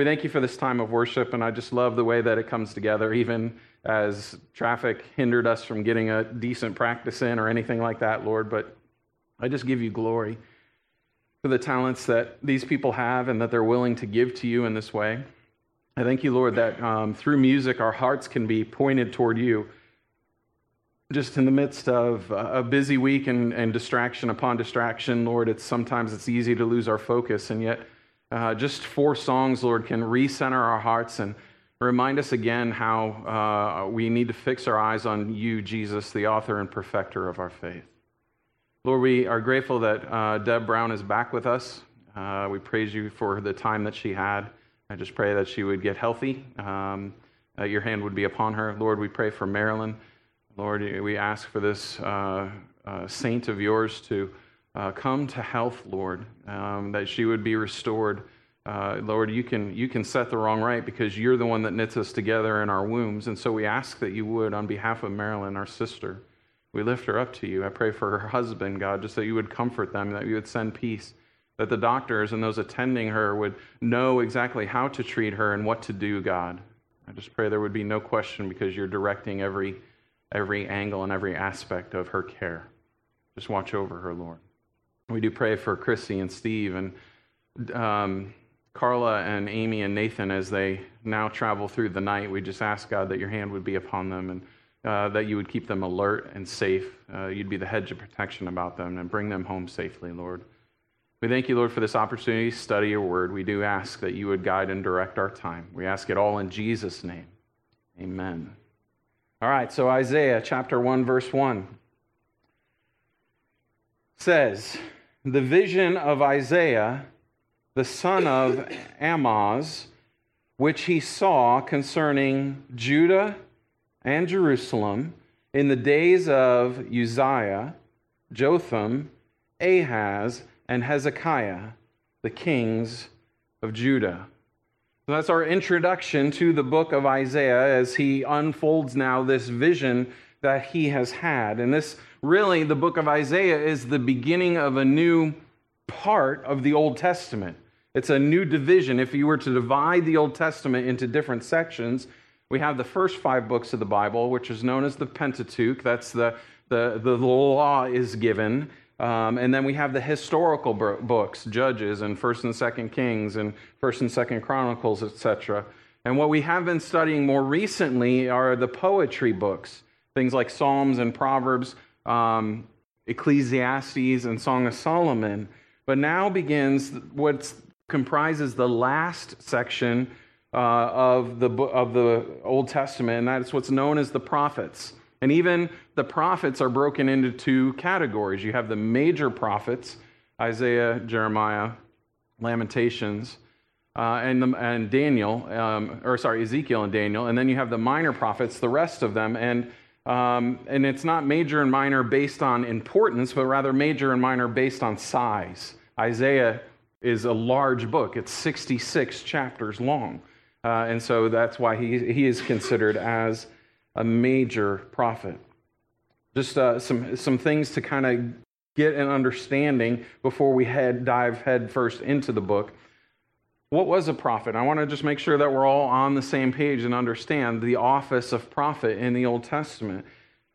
We thank you for this time of worship, and I just love the way that it comes together, even as traffic hindered us from getting a decent practice in or anything like that, Lord. But I just give you glory for the talents that these people have and that they're willing to give to you in this way. I thank you, Lord, that um, through music our hearts can be pointed toward you. Just in the midst of a busy week and, and distraction upon distraction, Lord, it's sometimes it's easy to lose our focus, and yet uh, just four songs, Lord, can recenter our hearts and remind us again how uh, we need to fix our eyes on you, Jesus, the author and perfecter of our faith. Lord, we are grateful that uh, Deb Brown is back with us. Uh, we praise you for the time that she had. I just pray that she would get healthy. Um, your hand would be upon her. Lord, we pray for Marilyn. Lord, we ask for this uh, uh, saint of yours to uh, come to health, Lord, um, that she would be restored. Uh, Lord, you can, you can set the wrong right because you're the one that knits us together in our wombs. And so we ask that you would, on behalf of Marilyn, our sister, we lift her up to you. I pray for her husband, God, just that you would comfort them, that you would send peace that the doctors and those attending her would know exactly how to treat her and what to do, God. I just pray there would be no question because you're directing every, every angle and every aspect of her care. Just watch over her, Lord. We do pray for Chrissy and Steve and um, Carla and Amy and Nathan as they now travel through the night. We just ask, God, that your hand would be upon them and uh, that you would keep them alert and safe. Uh, you'd be the hedge of protection about them and bring them home safely, Lord. We thank you, Lord, for this opportunity to study your word. We do ask that you would guide and direct our time. We ask it all in Jesus' name. Amen. All right, so Isaiah chapter 1, verse 1 says, The vision of Isaiah, the son of Amoz, which he saw concerning Judah and Jerusalem in the days of Uzziah, Jotham, Ahaz, and Hezekiah, the kings of Judah. So that's our introduction to the book of Isaiah as he unfolds now this vision that he has had. And this really, the book of Isaiah is the beginning of a new part of the Old Testament. It's a new division. If you were to divide the Old Testament into different sections, we have the first five books of the Bible, which is known as the Pentateuch. That's the, the, the law is given. Um, and then we have the historical books, Judges and First and Second Kings and First and Second Chronicles, etc. And what we have been studying more recently are the poetry books, things like Psalms and Proverbs, um, Ecclesiastes, and Song of Solomon. But now begins what comprises the last section uh, of, the, of the Old Testament, and that's what's known as the prophets. And even the prophets are broken into two categories. You have the major prophets, Isaiah, Jeremiah, Lamentations, uh, and, the, and Daniel, um, or sorry, Ezekiel and Daniel. And then you have the minor prophets, the rest of them. And, um, and it's not major and minor based on importance, but rather major and minor based on size. Isaiah is a large book, it's 66 chapters long. Uh, and so that's why he, he is considered as a major prophet. Just uh, some, some things to kind of get an understanding before we head, dive head first into the book. What was a prophet? I want to just make sure that we're all on the same page and understand the office of prophet in the Old Testament.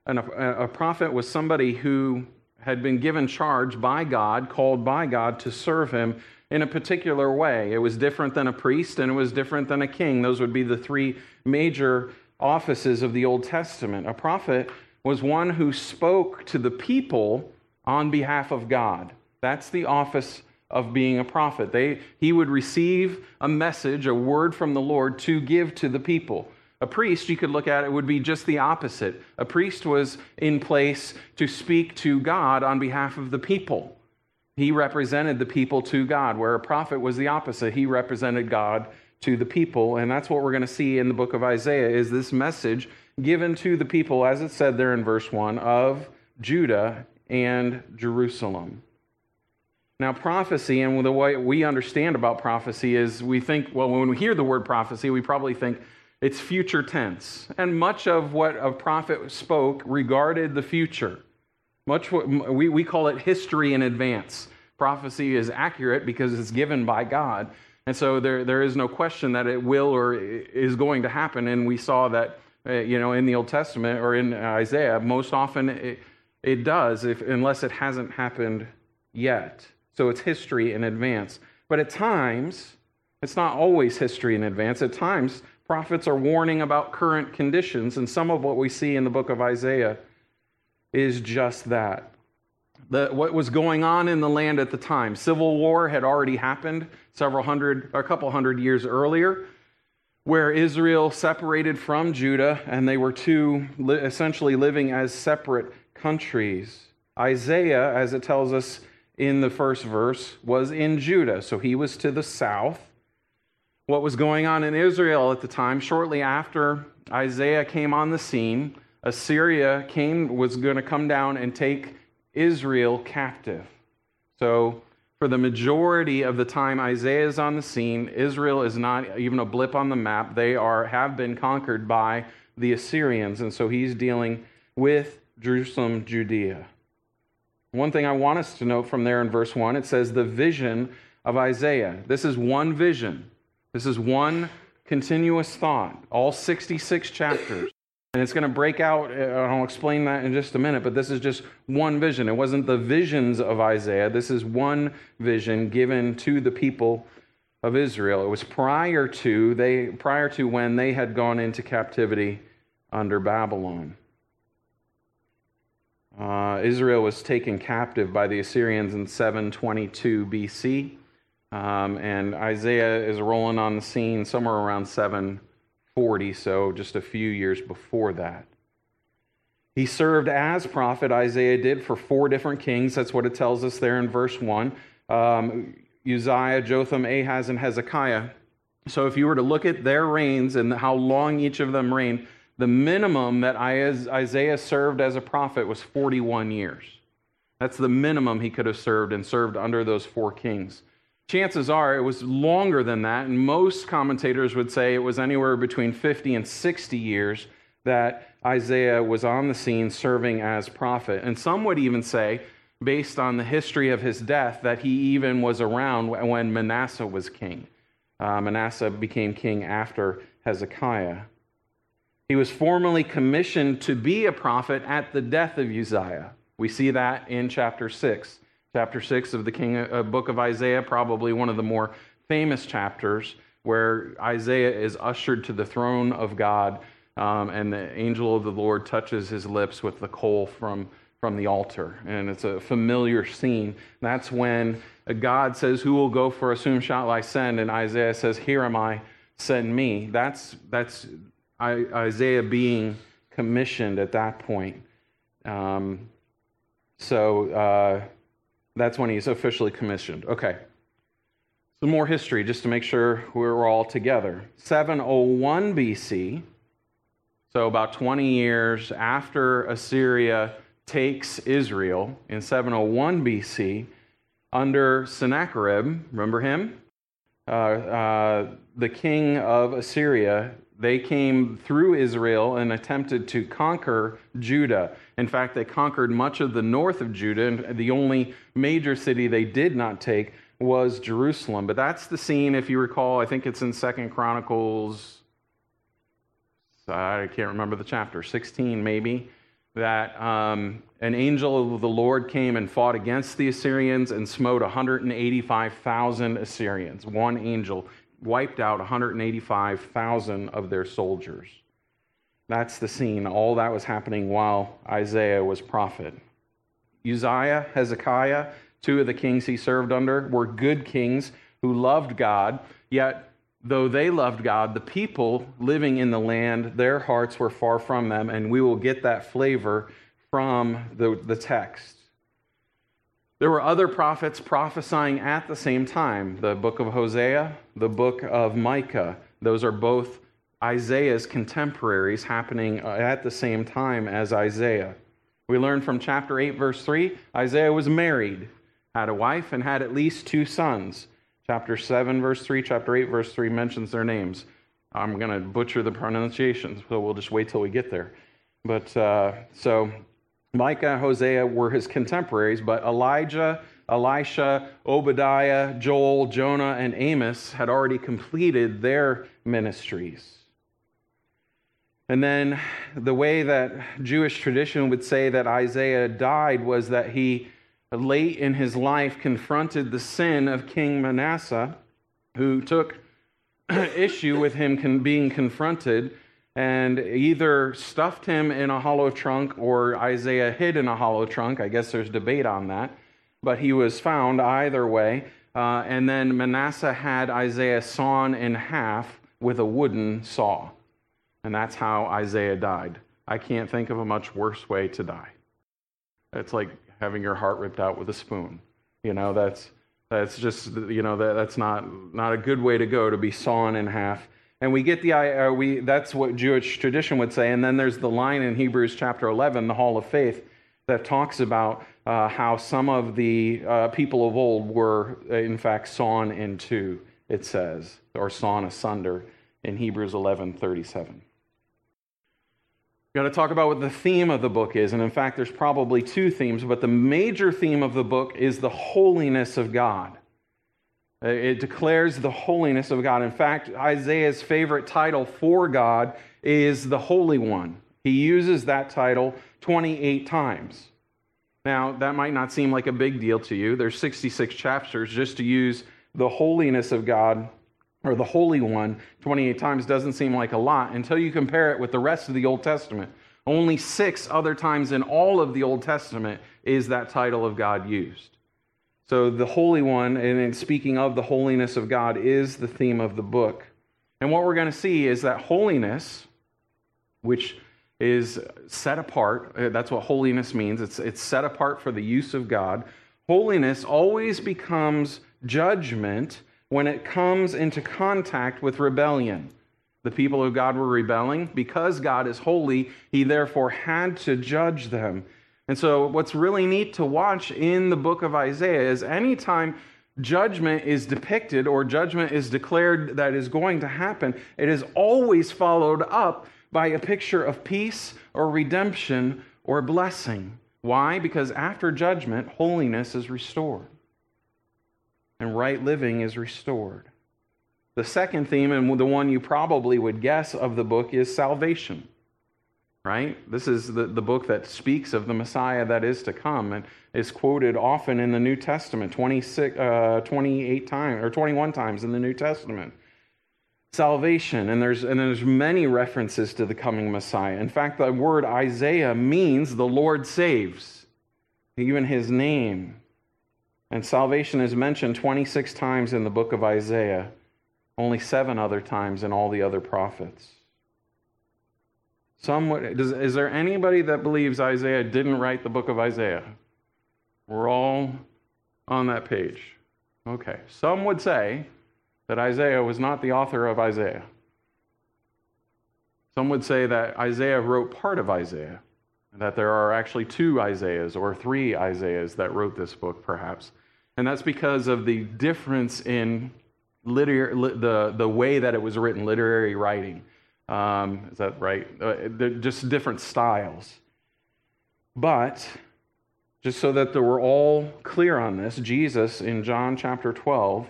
And a, a prophet was somebody who had been given charge by God, called by God to serve him in a particular way. It was different than a priest and it was different than a king. Those would be the three major offices of the Old Testament. A prophet was one who spoke to the people on behalf of God. That's the office of being a prophet. They, he would receive a message, a word from the Lord to give to the people. A priest, you could look at it, would be just the opposite. A priest was in place to speak to God on behalf of the people. He represented the people to God, where a prophet was the opposite. He represented God to the people. And that's what we're going to see in the book of Isaiah is this message given to the people, as it said there in verse 1, of Judah and Jerusalem. Now, prophecy, and the way we understand about prophecy is we think, well, when we hear the word prophecy, we probably think it's future tense. And much of what a prophet spoke regarded the future. Much what we, we call it history in advance. Prophecy is accurate because it's given by God, And so there, there is no question that it will or is going to happen. And we saw that, uh, you know, in the Old Testament or in Isaiah, most often it, it does, if, unless it hasn't happened yet. So it's history in advance. But at times, it's not always history in advance. At times, prophets are warning about current conditions, and some of what we see in the book of Isaiah is just that. The, what was going on in the land at the time. Civil war had already happened several hundred, a couple hundred years earlier, where Israel separated from Judah and they were two essentially living as separate countries. Isaiah, as it tells us in the first verse, was in Judah, so he was to the south. What was going on in Israel at the time, shortly after Isaiah came on the scene, Assyria came, was going to come down and take Israel captive. So, for the majority of the time Isaiah is on the scene, Israel is not even a blip on the map. They are, have been conquered by the Assyrians. And so he's dealing with Jerusalem, Judea. One thing I want us to note from there in verse 1 it says the vision of Isaiah. This is one vision, this is one continuous thought, all 66 chapters. And it's going to break out, uh, I'll explain that in just a minute, but this is just one vision. It wasn't the visions of Isaiah. This is one vision given to the people of Israel. It was prior to they prior to when they had gone into captivity under Babylon. Uh, Israel was taken captive by the Assyrians in 722 BC, um, and Isaiah is rolling on the scene somewhere around 740, so just a few years before that. He served as prophet, Isaiah did, for four different kings. That's what it tells us there in verse 1 um, Uzziah, Jotham, Ahaz, and Hezekiah. So if you were to look at their reigns and how long each of them reigned, the minimum that Isaiah served as a prophet was 41 years. That's the minimum he could have served and served under those four kings chances are it was longer than that, and most commentators would say it was anywhere between 50 and 60 years that Isaiah was on the scene serving as prophet. And some would even say, based on the history of his death, that he even was around when Manasseh was king. Uh, Manasseh became king after Hezekiah. He was formally commissioned to be a prophet at the death of Uzziah. We see that in chapter 6 chapter 6 of the king, uh, book of Isaiah, probably one of the more famous chapters where Isaiah is ushered to the throne of God um, and the angel of the Lord touches his lips with the coal from, from the altar. And it's a familiar scene. That's when God says, Who will go for us? Whom shall I send? And Isaiah says, Here am I, send me. That's, that's Isaiah being commissioned at that point. Um, so, uh, that's when he's officially commissioned. Okay. Some more history just to make sure we're all together. 701 BC, so about 20 years after Assyria takes Israel in 701 BC, under Sennacherib, remember him? Uh, uh, the king of Assyria, they came through Israel and attempted to conquer Judah. In fact, they conquered much of the north of Judah, and the only major city they did not take was Jerusalem. But that's the scene, if you recall, I think it's in Second Chronicles, I can't remember the chapter, 16 maybe, that um, an angel of the Lord came and fought against the Assyrians and smote 185,000 Assyrians. One angel wiped out 185,000 of their soldiers. That's the scene. All that was happening while Isaiah was prophet. Uzziah, Hezekiah, two of the kings he served under, were good kings who loved God, yet though they loved God, the people living in the land, their hearts were far from them, and we will get that flavor from the, the text. There were other prophets prophesying at the same time the book of Hosea, the book of Micah. Those are both Isaiah's contemporaries happening uh, at the same time as Isaiah. We learn from chapter 8, verse 3 Isaiah was married, had a wife, and had at least two sons. Chapter 7, verse 3, chapter 8, verse 3 mentions their names. I'm going to butcher the pronunciations, so we'll just wait till we get there. But uh, so Micah, Hosea were his contemporaries, but Elijah, Elisha, Obadiah, Joel, Jonah, and Amos had already completed their ministries. And then the way that Jewish tradition would say that Isaiah died was that he, late in his life, confronted the sin of King Manasseh, who took issue with him being confronted and either stuffed him in a hollow trunk or Isaiah hid in a hollow trunk. I guess there's debate on that. But he was found either way. Uh, and then Manasseh had Isaiah sawn in half with a wooden saw. And that's how Isaiah died. I can't think of a much worse way to die. It's like having your heart ripped out with a spoon. You know, that's that's just you know that, that's not not a good way to go to be sawn in half. And we get the uh, we that's what Jewish tradition would say. And then there's the line in Hebrews chapter 11, the Hall of Faith, that talks about uh, how some of the uh, people of old were in fact sawn in two. It says or sawn asunder in Hebrews 11:37 got to talk about what the theme of the book is. And in fact, there's probably two themes, but the major theme of the book is the holiness of God. Uh, it declares the holiness of God. In fact, Isaiah's favorite title for God is the Holy One. He uses that title 28 times. Now, that might not seem like a big deal to you. There's 66 chapters just to use the holiness of God or the Holy One 28 times doesn't seem like a lot until you compare it with the rest of the Old Testament. Only six other times in all of the Old Testament is that title of God used. So the Holy One, and in speaking of the holiness of God, is the theme of the book. And what we're going to see is that holiness, which is set apart, uh, that's what holiness means, it's, it's set apart for the use of God. Holiness always becomes judgment when it comes into contact with rebellion. The people of God were rebelling. Because God is holy, he therefore had to judge them. And so, what's really neat to watch in the book of Isaiah is anytime judgment is depicted or judgment is declared that is going to happen, it is always followed up by a picture of peace or redemption or blessing. Why? Because after judgment, holiness is restored and right living is restored. The second theme, and the one you probably would guess of the book, is salvation. Right? This is the, the book that speaks of the Messiah that is to come and is quoted often in the New Testament, 26, uh, 28 times or 21 times in the New Testament. Salvation, and there's, and there's many references to the coming Messiah. In fact, the word Isaiah means the Lord saves, even his name. And salvation is mentioned 26 times in the book of Isaiah, only seven other times in all the other prophets. Some, does, is there anybody that believes Isaiah didn't write the book of Isaiah? We're all on that page. Okay. Some would say that Isaiah was not the author of Isaiah. Some would say that Isaiah wrote part of Isaiah, that there are actually two Isaiahs or three Isaiahs that wrote this book, perhaps. And that's because of the difference in liter- the, the way that it was written, literary writing. Um, is that right? Uh, just different styles. But just so that we're all clear on this, Jesus in John chapter 12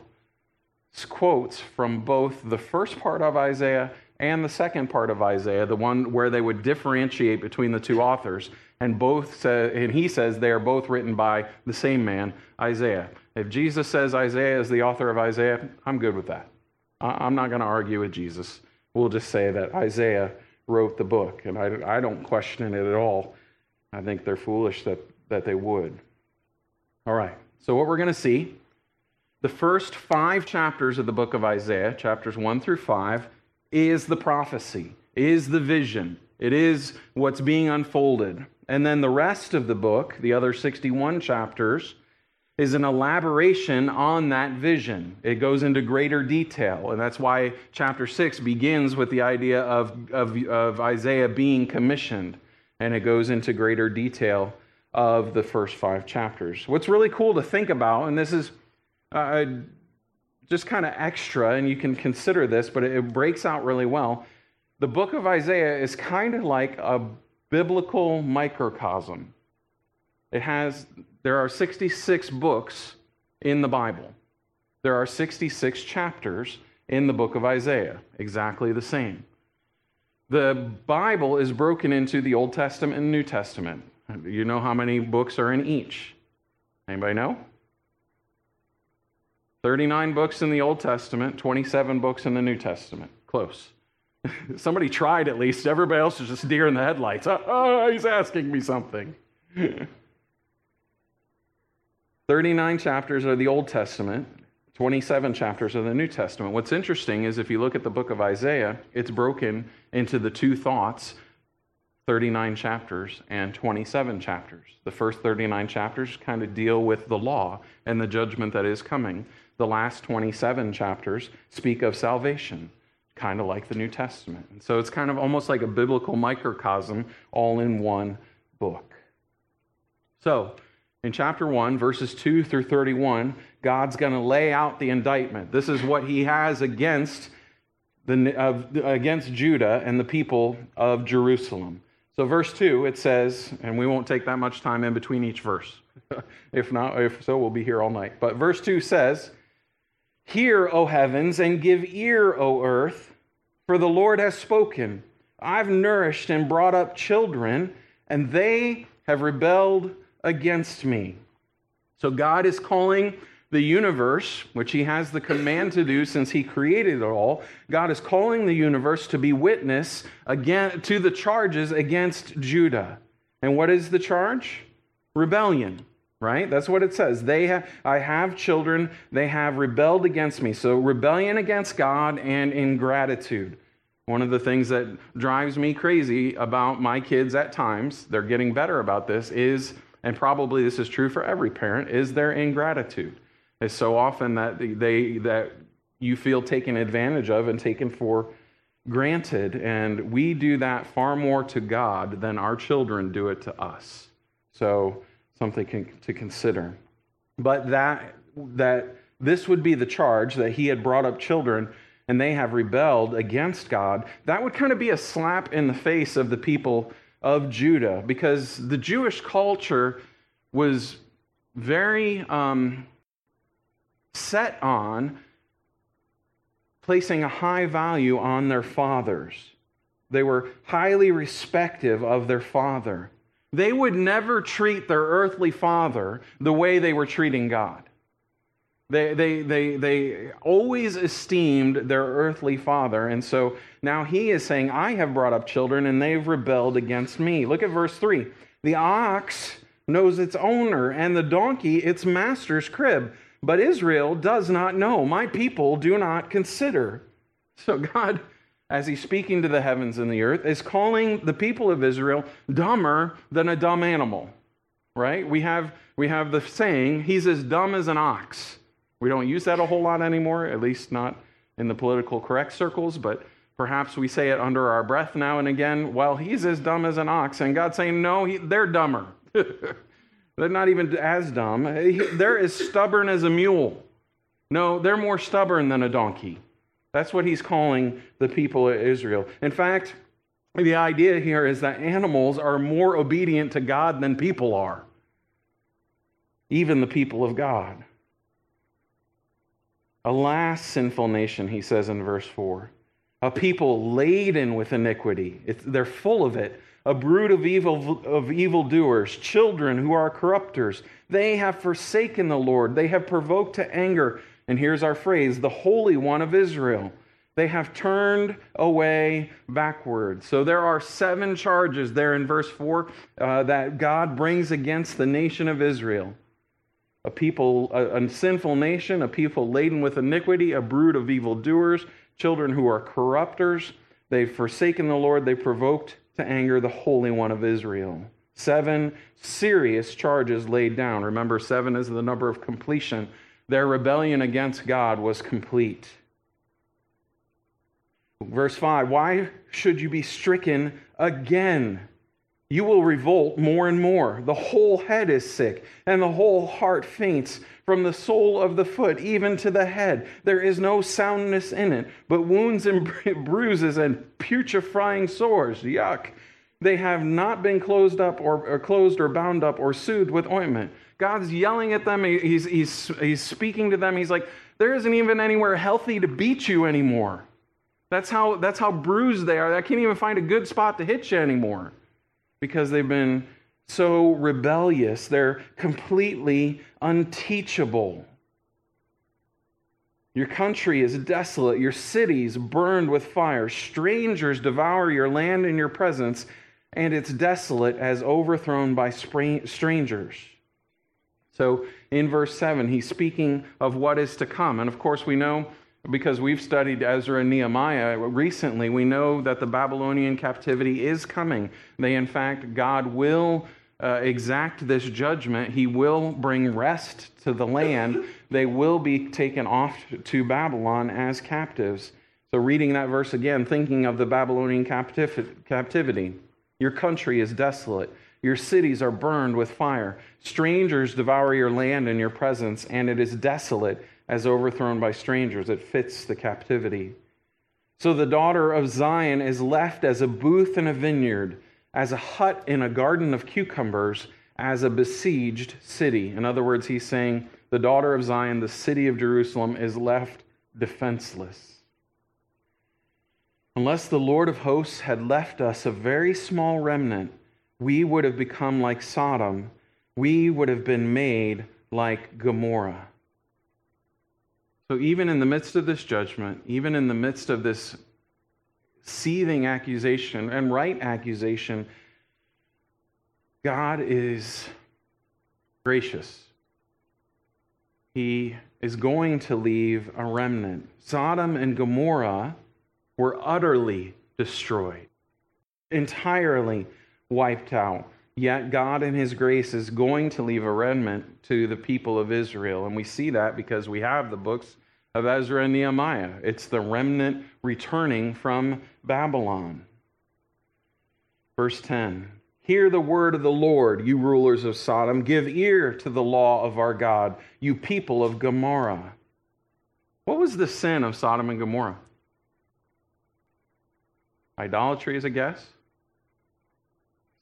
quotes from both the first part of Isaiah and the second part of Isaiah, the one where they would differentiate between the two authors and both say, and he says they are both written by the same man, Isaiah. If Jesus says Isaiah is the author of Isaiah, I'm good with that. I'm not going to argue with Jesus. We'll just say that Isaiah wrote the book, and I, I don't question it at all. I think they're foolish that, that they would. All right, so what we're going to see the first five chapters of the book of Isaiah, chapters one through five, is the prophecy, is the vision, it is what's being unfolded. And then the rest of the book, the other 61 chapters, is an elaboration on that vision. It goes into greater detail. And that's why chapter 6 begins with the idea of, of, of Isaiah being commissioned. And it goes into greater detail of the first five chapters. What's really cool to think about, and this is uh, just kind of extra, and you can consider this, but it breaks out really well. The book of Isaiah is kind of like a biblical microcosm. It has, there are 66 books in the Bible. There are 66 chapters in the book of Isaiah, exactly the same. The Bible is broken into the Old Testament and New Testament. You know how many books are in each? Anybody know? 39 books in the Old Testament, 27 books in the New Testament. Close. Somebody tried at least. Everybody else is just deer in the headlights. Oh, oh he's asking me something. 39 chapters are the Old Testament, 27 chapters are the New Testament. What's interesting is if you look at the book of Isaiah, it's broken into the two thoughts 39 chapters and 27 chapters. The first 39 chapters kind of deal with the law and the judgment that is coming. The last 27 chapters speak of salvation, kind of like the New Testament. So it's kind of almost like a biblical microcosm all in one book. So, in chapter 1, verses 2 through 31, God's going to lay out the indictment. This is what he has against, the, uh, against Judah and the people of Jerusalem. So, verse 2, it says, and we won't take that much time in between each verse. if not, if so, we'll be here all night. But verse 2 says, Hear, O heavens, and give ear, O earth, for the Lord has spoken. I've nourished and brought up children, and they have rebelled against me. So God is calling the universe, which he has the command to do since he created it all, God is calling the universe to be witness again to the charges against Judah. And what is the charge? Rebellion, right? That's what it says. They ha- I have children, they have rebelled against me. So rebellion against God and ingratitude. One of the things that drives me crazy about my kids at times, they're getting better about this, is and probably this is true for every parent, is their ingratitude. It's so often that they that you feel taken advantage of and taken for granted, and we do that far more to God than our children do it to us. So something to consider. But that that this would be the charge that he had brought up children and they have rebelled against God. That would kind of be a slap in the face of the people of Judah because the Jewish culture was very um, set on placing a high value on their fathers. They were highly respective of their father. They would never treat their earthly father the way they were treating God. They, they, they, they always esteemed their earthly father. And so now he is saying, I have brought up children and they've rebelled against me. Look at verse 3. The ox knows its owner and the donkey its master's crib, but Israel does not know. My people do not consider. So God, as he's speaking to the heavens and the earth, is calling the people of Israel dumber than a dumb animal. Right? We have, we have the saying, he's as dumb as an ox. We don't use that a whole lot anymore, at least not in the political correct circles, but perhaps we say it under our breath now and again. Well, he's as dumb as an ox, and God's saying, no, he, they're dumber. they're not even as dumb. They're as stubborn as a mule. No, they're more stubborn than a donkey. That's what he's calling the people of Israel. In fact, the idea here is that animals are more obedient to God than people are, even the people of God. Alas, sinful nation, he says in verse 4. A people laden with iniquity. It's, they're full of it. A brood of evil of evildoers, children who are corrupters. They have forsaken the Lord. They have provoked to anger. And here's our phrase the Holy One of Israel. They have turned away backward. So there are seven charges there in verse 4 uh, that God brings against the nation of Israel a people, a, a, sinful nation, a people laden with iniquity, a brood of evildoers, children who are corrupters. They've forsaken the Lord, they provoked to anger the Holy One of Israel. Seven serious charges laid down. Remember, seven is the number of completion. Their rebellion against God was complete. Verse 5 Why should you be stricken again? You will revolt more and more. The whole head is sick, and the whole heart faints from the sole of the foot even to the head. There is no soundness in it, but wounds and bruises and putrefying sores. Yuck. They have not been closed up or, or closed or bound up or soothed with ointment. God's yelling at them. He's, he's, he's speaking to them. He's like, there isn't even anywhere healthy to beat you anymore. That's how, that's how bruised they are. I can't even find a good spot to hit you anymore because they've been so rebellious. They're completely unteachable. Your country is desolate, your cities burned with fire. Strangers devour your land in your presence, and it's desolate as overthrown by strangers. So in verse 7, he's speaking of what is to come. And of course, we know because we've studied Ezra and Nehemiah recently, we know that the Babylonian captivity is coming. They, in fact, God will uh, exact this judgment. He will bring rest to the land. They will be taken off to Babylon as captives. So, reading that verse again, thinking of the Babylonian captivity, your country is desolate. Your cities are burned with fire. Strangers devour your land in your presence, and it is desolate as overthrown by strangers. It fits the captivity. So the daughter of Zion is left as a booth in a vineyard, as a hut in a garden of cucumbers, as a besieged city. In other words, he's saying the daughter of Zion, the city of Jerusalem, is left defenseless. Unless the Lord of hosts had left us a very small remnant, we would have become like Sodom. We would have been made like Gomorrah. So, even in the midst of this judgment, even in the midst of this seething accusation and right accusation, God is gracious. He is going to leave a remnant. Sodom and Gomorrah were utterly destroyed, entirely wiped out. Yet God, in His grace, is going to leave a remnant to the people of Israel. And we see that because we have the books of Ezra and Nehemiah. It's the remnant returning from Babylon. Verse 10 Hear the word of the Lord, you rulers of Sodom. Give ear to the law of our God, you people of Gomorrah. What was the sin of Sodom and Gomorrah? Idolatry is a guess?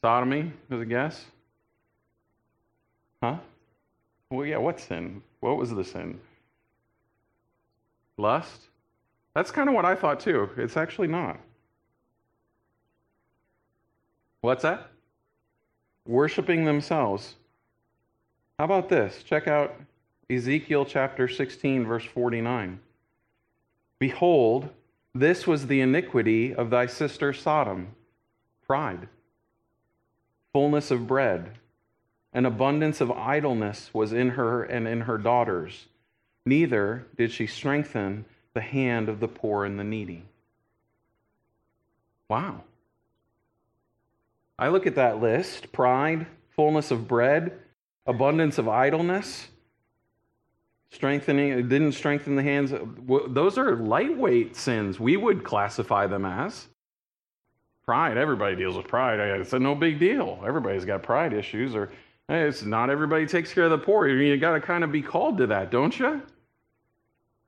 Sodomy is a guess? Huh? Well, yeah, what sin? What was the sin? Lust? That's kind of what I thought too. It's actually not. What's that? Worshipping themselves. How about this? Check out Ezekiel chapter 16, verse 49. Behold, this was the iniquity of thy sister Sodom pride fullness of bread. An abundance of idleness was in her and in her daughters. Neither did she strengthen the hand of the poor and the needy. Wow. I look at that list pride, fullness of bread, abundance of idleness, strengthening, it didn't strengthen the hands. Those are lightweight sins. We would classify them as. Pride, everybody deals with pride. It's no big deal. Everybody's got pride issues, or hey, it's not everybody takes care of the poor. You got to kind of be called to that, don't you?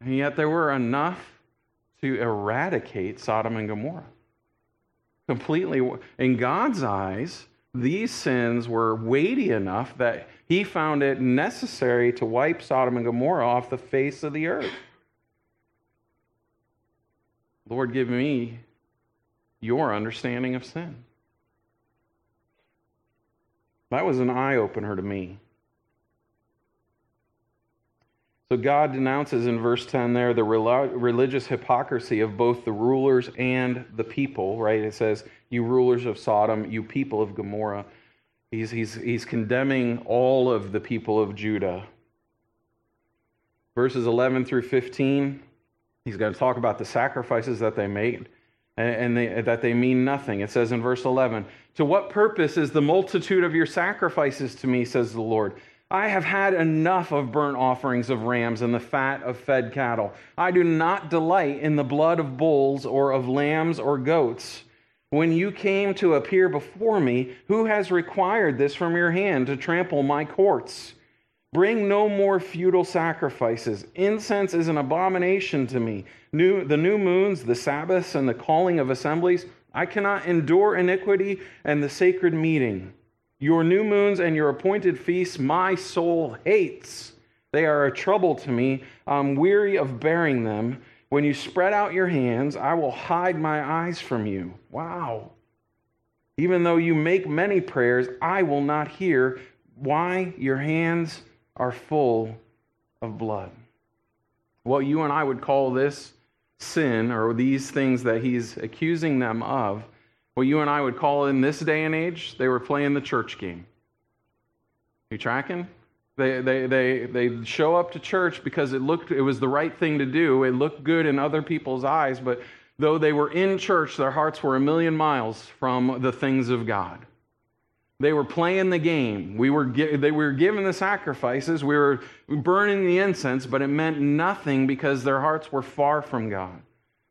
And yet there were enough to eradicate Sodom and Gomorrah. Completely. In God's eyes, these sins were weighty enough that he found it necessary to wipe Sodom and Gomorrah off the face of the earth. Lord, give me your understanding of sin. That was an eye opener to me. So God denounces in verse 10 there the religious hypocrisy of both the rulers and the people, right? It says, You rulers of Sodom, you people of Gomorrah. He's, he's, he's condemning all of the people of Judah. Verses 11 through 15, he's going to talk about the sacrifices that they made and they, that they mean nothing. It says in verse 11, To what purpose is the multitude of your sacrifices to me, says the Lord? I have had enough of burnt offerings of rams and the fat of fed cattle. I do not delight in the blood of bulls or of lambs or goats. When you came to appear before me, who has required this from your hand to trample my courts? Bring no more futile sacrifices. Incense is an abomination to me. New, the new moons, the Sabbaths, and the calling of assemblies, I cannot endure iniquity and the sacred meeting. Your new moons and your appointed feasts, my soul hates. They are a trouble to me. I'm weary of bearing them. When you spread out your hands, I will hide my eyes from you. Wow. Even though you make many prayers, I will not hear. Why? Your hands are full of blood. What you and I would call this sin, or these things that he's accusing them of, what you and I would call in this day and age, they were playing the church game. You tracking? They, they, they, they show up to church because it looked it was the right thing to do. It looked good in other people's eyes, but though they were in church, their hearts were a million miles from the things of God. They were playing the game. We were they were giving the sacrifices. We were burning the incense, but it meant nothing because their hearts were far from God.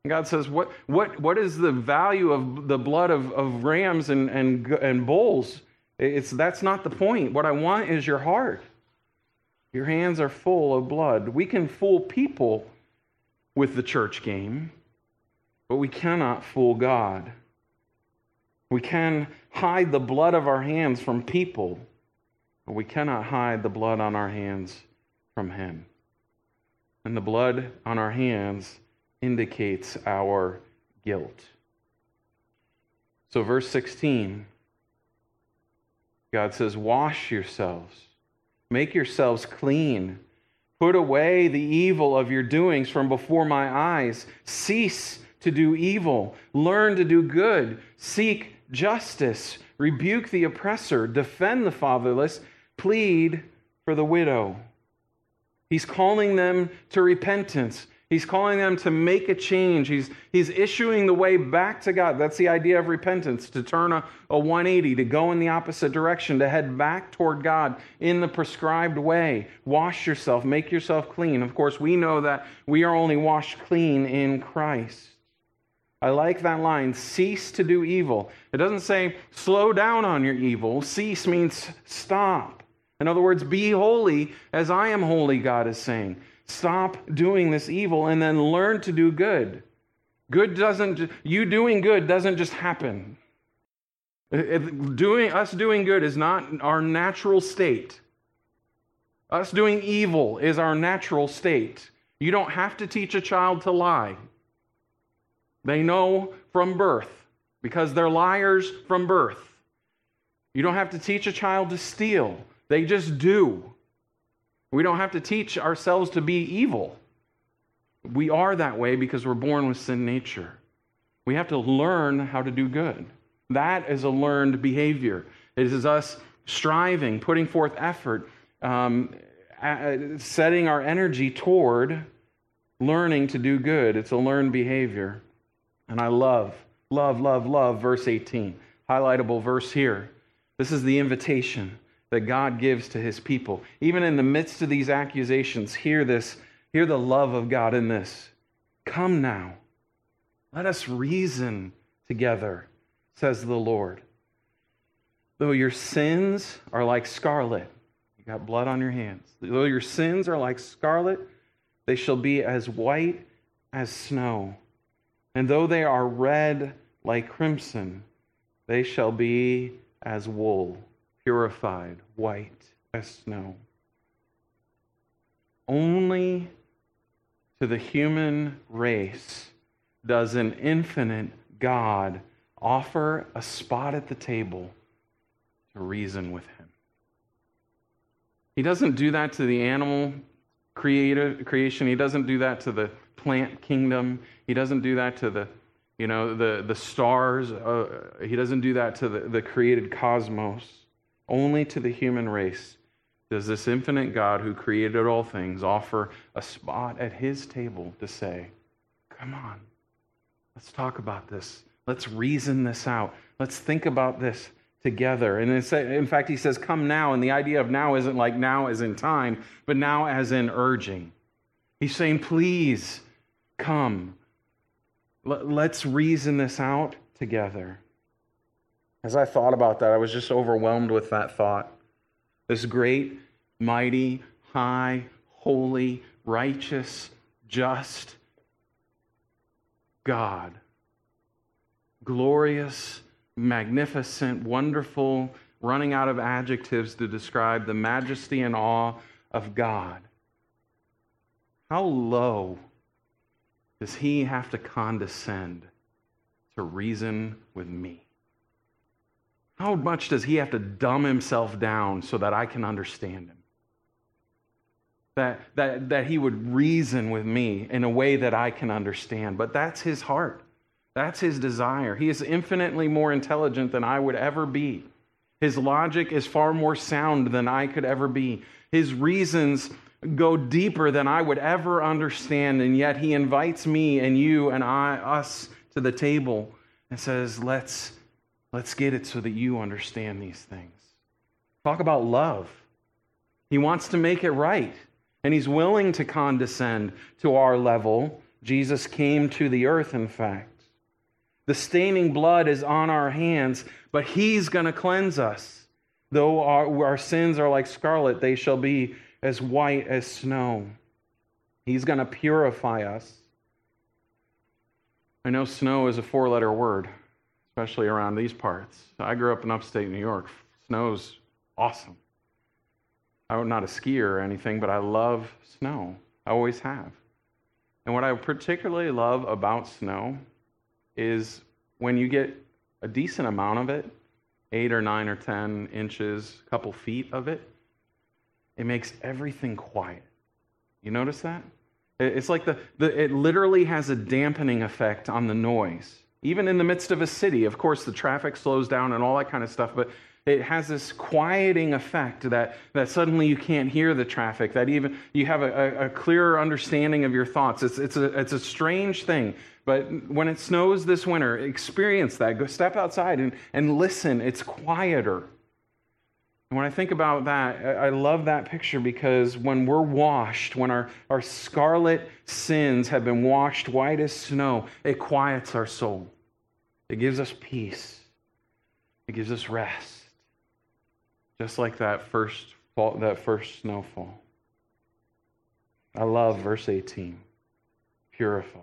And God says, what, what, what is the value of the blood of, of rams and, and, and bulls? It's, that's not the point. What I want is your heart. Your hands are full of blood. We can fool people with the church game, but we cannot fool God. We can hide the blood of our hands from people, but we cannot hide the blood on our hands from Him. And the blood on our hands indicates our guilt. So, verse 16, God says, Wash yourselves, make yourselves clean. Put away the evil of your doings from before my eyes. Cease to do evil. Learn to do good. Seek justice. Rebuke the oppressor. Defend the fatherless. Plead for the widow. He's calling them to repentance. He's calling them to make a change. He's, he's issuing the way back to God. That's the idea of repentance to turn a, a 180, to go in the opposite direction, to head back toward God in the prescribed way. Wash yourself, make yourself clean. Of course, we know that we are only washed clean in Christ. I like that line cease to do evil. It doesn't say slow down on your evil. Cease means stop. In other words, be holy as I am holy, God is saying. Stop doing this evil and then learn to do good. Good doesn't, you doing good doesn't just happen. Doing, us doing good is not our natural state. Us doing evil is our natural state. You don't have to teach a child to lie. They know from birth because they're liars from birth. You don't have to teach a child to steal, they just do. We don't have to teach ourselves to be evil. We are that way because we're born with sin nature. We have to learn how to do good. That is a learned behavior. It is us striving, putting forth effort, um, setting our energy toward learning to do good. It's a learned behavior. And I love, love, love, love verse 18. Highlightable verse here. This is the invitation that God gives to his people. Even in the midst of these accusations, hear this, hear the love of God in this. Come now, let us reason together, says the Lord. Though your sins are like scarlet, you got blood on your hands. Though your sins are like scarlet, they shall be as white as snow. And though they are red like crimson, they shall be as wool purified, white as snow. Only to the human race does an infinite God offer a spot at the table to reason with him. He doesn't do that to the animal creation. He doesn't do that to the plant kingdom. He doesn't do that to the, you know, the, the stars. Uh, he doesn't do that to the, the created cosmos. Only to the human race does this infinite God who created all things offer a spot at his table to say, Come on, let's talk about this. Let's reason this out. Let's think about this together. And in fact, he says, Come now. And the idea of now isn't like now as in time, but now as in urging. He's saying, Please come. Let's reason this out together. As I thought about that, I was just overwhelmed with that thought. This great, mighty, high, holy, righteous, just God glorious, magnificent, wonderful, running out of adjectives to describe the majesty and awe of God. How low does he have to condescend to reason with me? How much does he have to dumb himself down so that I can understand him? That, that, that he would reason with me in a way that I can understand. But that's his heart. That's his desire. He is infinitely more intelligent than I would ever be. His logic is far more sound than I could ever be. His reasons go deeper than I would ever understand. And yet he invites me and you and I, us to the table and says, let's, let's get it so that you understand these things. Talk about love. He wants to make it right, and he's willing to condescend to our level. Jesus came to the earth, in fact. The staining blood is on our hands, but he's going to cleanse us. Though our, our sins are like scarlet, they shall be as white as snow. He's going to purify us. I know snow is a four letter word, especially around these parts. I grew up in upstate New York. Snow's awesome. I'm not a skier or anything, but I love snow. I always have. And what I particularly love about snow is when you get a decent amount of it, eight or nine or 10 inches, a couple feet of it, it makes everything quiet. You notice that? It's like the, the, it literally has a dampening effect on the noise. Even in the midst of a city, of course, the traffic slows down and all that kind of stuff, but it has this quieting effect that, that suddenly you can't hear the traffic, that even you have a, a clearer understanding of your thoughts. It's, it's, a, it's a strange thing. But when it snows this winter, experience that. Go step outside and, and listen. It's quieter. And when I think about that, I love that picture because when we're washed, when our, our scarlet sins have been washed white as snow, it quiets our soul. It gives us peace. It gives us rest. Just like that first fall, that first snowfall. I love verse 18. Purified.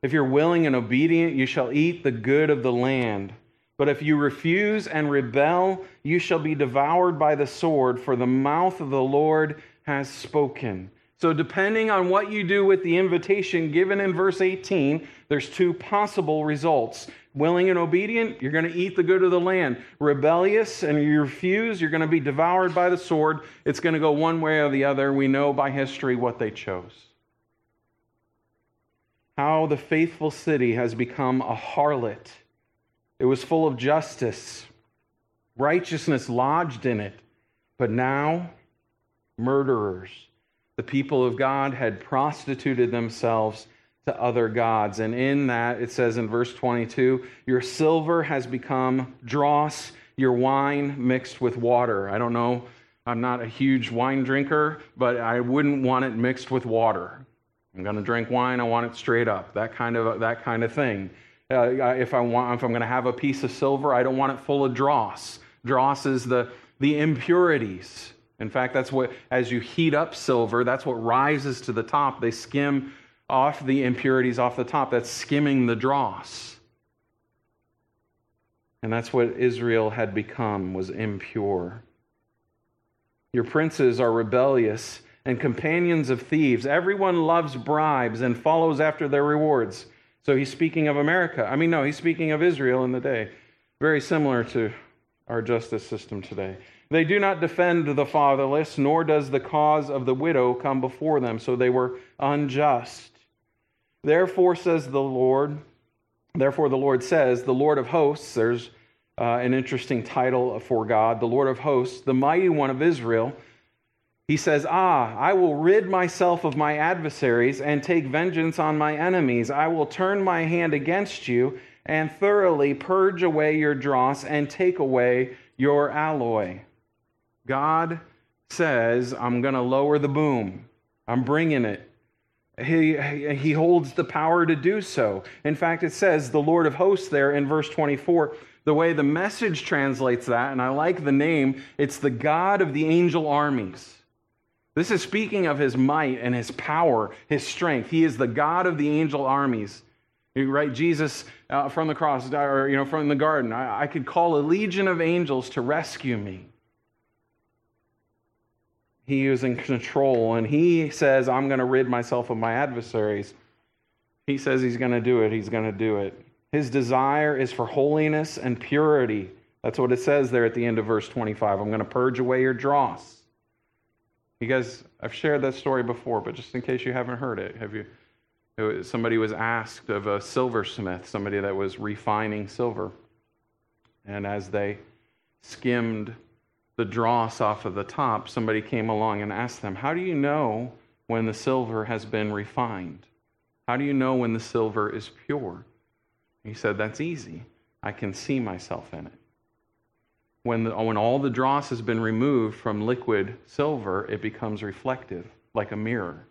If you're willing and obedient, you shall eat the good of the land. But if you refuse and rebel, you shall be devoured by the sword, for the mouth of the Lord has spoken. So, depending on what you do with the invitation given in verse 18, there's two possible results. Willing and obedient, you're going to eat the good of the land. Rebellious and you refuse, you're going to be devoured by the sword. It's going to go one way or the other. We know by history what they chose. How the faithful city has become a harlot it was full of justice, righteousness lodged in it. But now, murderers, the people of God had prostituted themselves to other gods. And in that, it says in verse 22 Your silver has become dross, your wine mixed with water. I don't know, I'm not a huge wine drinker, but I wouldn't want it mixed with water. I'm going to drink wine, I want it straight up. That kind of, that kind of thing. Uh, if, I want, if I'm going to have a piece of silver, I don't want it full of dross. Dross is the, the impurities. In fact, that's what, as you heat up silver, that's what rises to the top. They skim off the impurities off the top. That's skimming the dross. And that's what Israel had become, was impure. Your princes are rebellious and companions of thieves. Everyone loves bribes and follows after their rewards. So he's speaking of America. I mean, no, he's speaking of Israel in the day. Very similar to our justice system today. They do not defend the fatherless, nor does the cause of the widow come before them. So they were unjust. Therefore, says the Lord, therefore the Lord says, the Lord of hosts, there's uh, an interesting title for God, the Lord of hosts, the mighty one of Israel he says, Ah, I will rid myself of my adversaries and take vengeance on my enemies. I will turn my hand against you and thoroughly purge away your dross and take away your alloy. God says, I'm going to lower the boom. I'm bringing it. He, he holds the power to do so. In fact, it says, the Lord of hosts there in verse 24, the way the message translates that, and I like the name, it's the God of the angel armies. This is speaking of his might and his power, his strength. He is the God of the angel armies. right? Jesus uh, from the cross, or you know, from the garden. I, I could call a legion of angels to rescue me. He is in control, and he says, I'm going to rid myself of my adversaries. He says he's going to do it. He's going to do it. His desire is for holiness and purity. That's what it says there at the end of verse 25. I'm going to purge away your dross. You guys, I've shared that story before, but just in case you haven't heard it, have you? somebody was asked of a silversmith, somebody that was refining silver. And as they skimmed the dross off of the top, somebody came along and asked them, How do you know when the silver has been refined? How do you know when the silver is pure? He said, That's easy. I can see myself in it. When, the, when all the dross has been removed from liquid silver, it becomes reflective, like a mirror.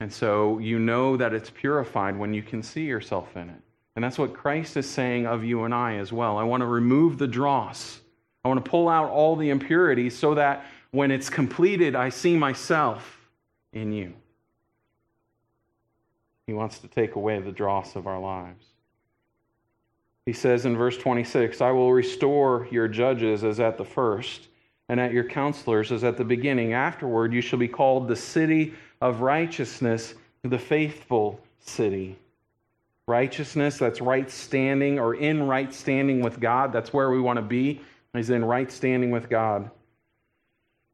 And so you know that it's purified when you can see yourself in it. And that's what Christ is saying of you and I as well. I want to remove the dross. I want to pull out all the impurities so that when it's completed, I see myself in you. He wants to take away the dross of our lives. He says in verse 26 I will restore your judges as at the first, and at your counselors as at the beginning. Afterward, you shall be called the city of righteousness, the faithful city. Righteousness, that's right standing or in right standing with God. That's where we want to be, is in right standing with God.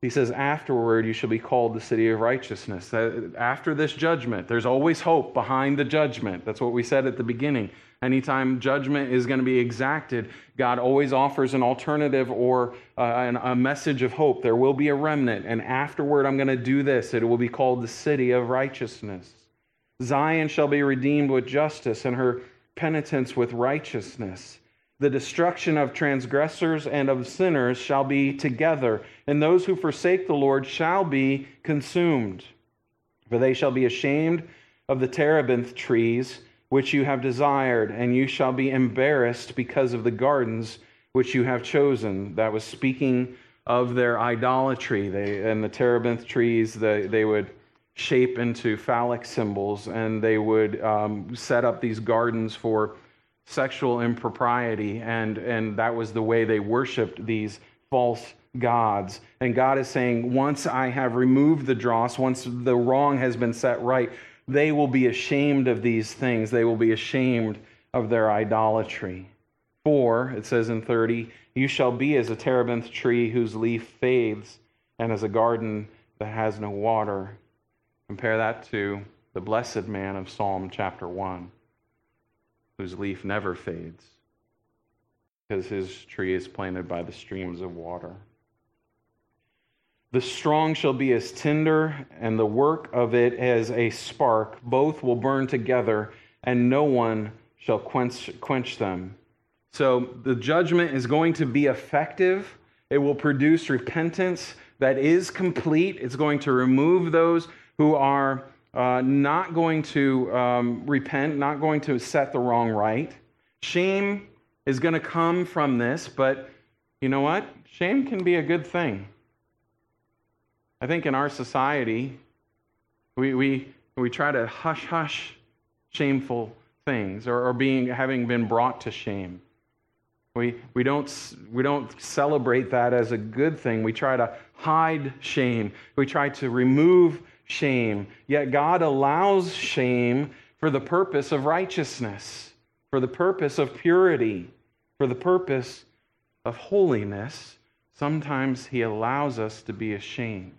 He says, Afterward, you shall be called the city of righteousness. After this judgment, there's always hope behind the judgment. That's what we said at the beginning. Anytime judgment is going to be exacted, God always offers an alternative or uh, a message of hope. There will be a remnant, and afterward, I'm going to do this. It will be called the city of righteousness. Zion shall be redeemed with justice, and her penitents with righteousness. The destruction of transgressors and of sinners shall be together, and those who forsake the Lord shall be consumed. For they shall be ashamed of the terebinth trees which you have desired, and you shall be embarrassed because of the gardens which you have chosen. That was speaking of their idolatry. They, and the terebinth trees, they, they would shape into phallic symbols, and they would um, set up these gardens for sexual impropriety, and, and that was the way they worshiped these false gods. And God is saying, once I have removed the dross, once the wrong has been set right, they will be ashamed of these things. They will be ashamed of their idolatry. For, it says in 30, you shall be as a terebinth tree whose leaf fades, and as a garden that has no water. Compare that to the blessed man of Psalm chapter 1, whose leaf never fades, because his tree is planted by the streams of water. The strong shall be as tinder, and the work of it as a spark. Both will burn together, and no one shall quench, quench them. So the judgment is going to be effective. It will produce repentance that is complete. It's going to remove those who are uh, not going to um, repent, not going to set the wrong right. Shame is going to come from this, but you know what? Shame can be a good thing. I think in our society, we, we, we try to hush hush shameful things or, or being, having been brought to shame. We, we, don't, we don't celebrate that as a good thing. We try to hide shame. We try to remove shame. Yet God allows shame for the purpose of righteousness, for the purpose of purity, for the purpose of holiness. Sometimes He allows us to be ashamed.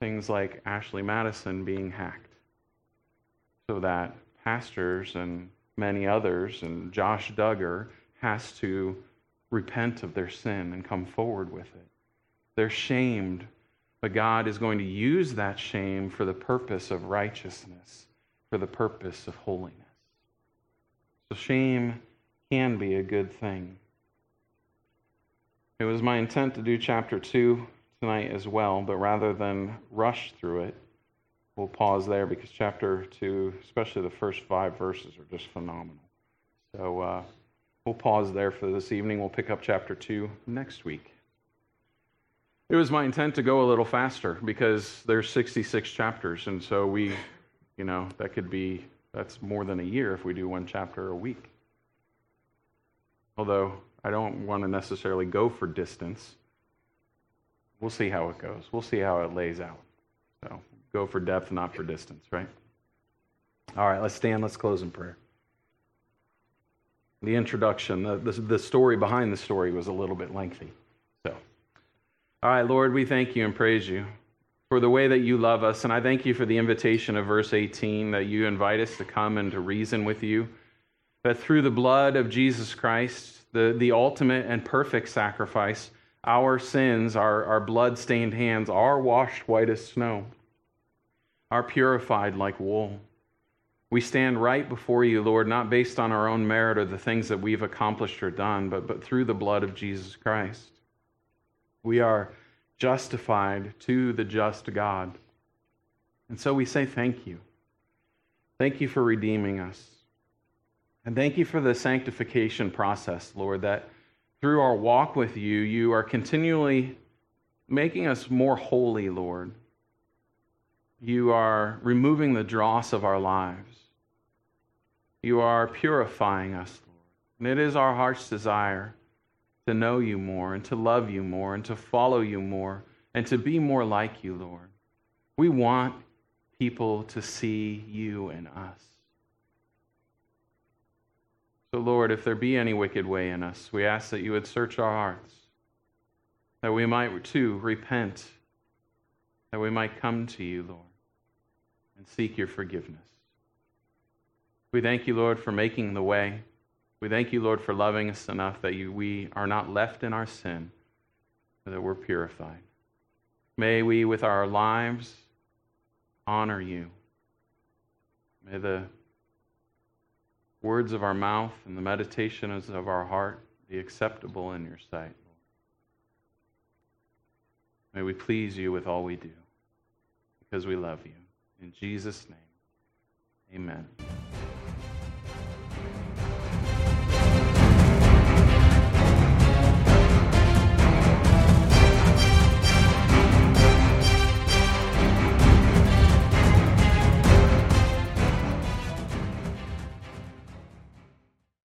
Things like Ashley Madison being hacked, so that pastors and many others and Josh Duggar has to repent of their sin and come forward with it. They're shamed, but God is going to use that shame for the purpose of righteousness, for the purpose of holiness. So shame can be a good thing. It was my intent to do chapter 2 tonight as well, but rather than rush through it, we'll pause there because chapter 2, especially the first five verses, are just phenomenal. So uh, we'll pause there for this evening. We'll pick up chapter 2 next week. It was my intent to go a little faster because there's 66 chapters, and so we, you know, that could be That's more than a year if we do one chapter a week. Although I don't want to necessarily go for distance. We'll see how it goes. We'll see how it lays out. So go for depth, not for distance, right? All right, let's stand. Let's close in prayer. The introduction, the, the, the story behind the story was a little bit lengthy. All right, Lord, we thank you and praise you for the way that you love us. And I thank you for the invitation of verse 18 that you invite us to come and to reason with you. That through the blood of Jesus Christ, the, the ultimate and perfect sacrifice, our sins, our, our blood stained hands, are washed white as snow, are purified like wool. We stand right before you, Lord, not based on our own merit or the things that we've accomplished or done, but, but through the blood of Jesus Christ. We are justified to the just God. And so we say thank you. Thank you for redeeming us. And thank you for the sanctification process, Lord, that through our walk with you, you are continually making us more holy, Lord. You are removing the dross of our lives. You are purifying us, Lord. And it is our heart's desire to know you more and to love you more and to follow you more and to be more like you, Lord. We want people to see you in us. So, Lord, if there be any wicked way in us, we ask that you would search our hearts, that we might too repent, that we might come to you, Lord, and seek your forgiveness. We thank you, Lord, for making the way. We thank you, Lord, for loving us enough that you, we are not left in our sin, but that we're purified. May we, with our lives, honor you. May the words of our mouth and the meditations of our heart be acceptable in your sight. May we please you with all we do because we love you. In Jesus' name, amen.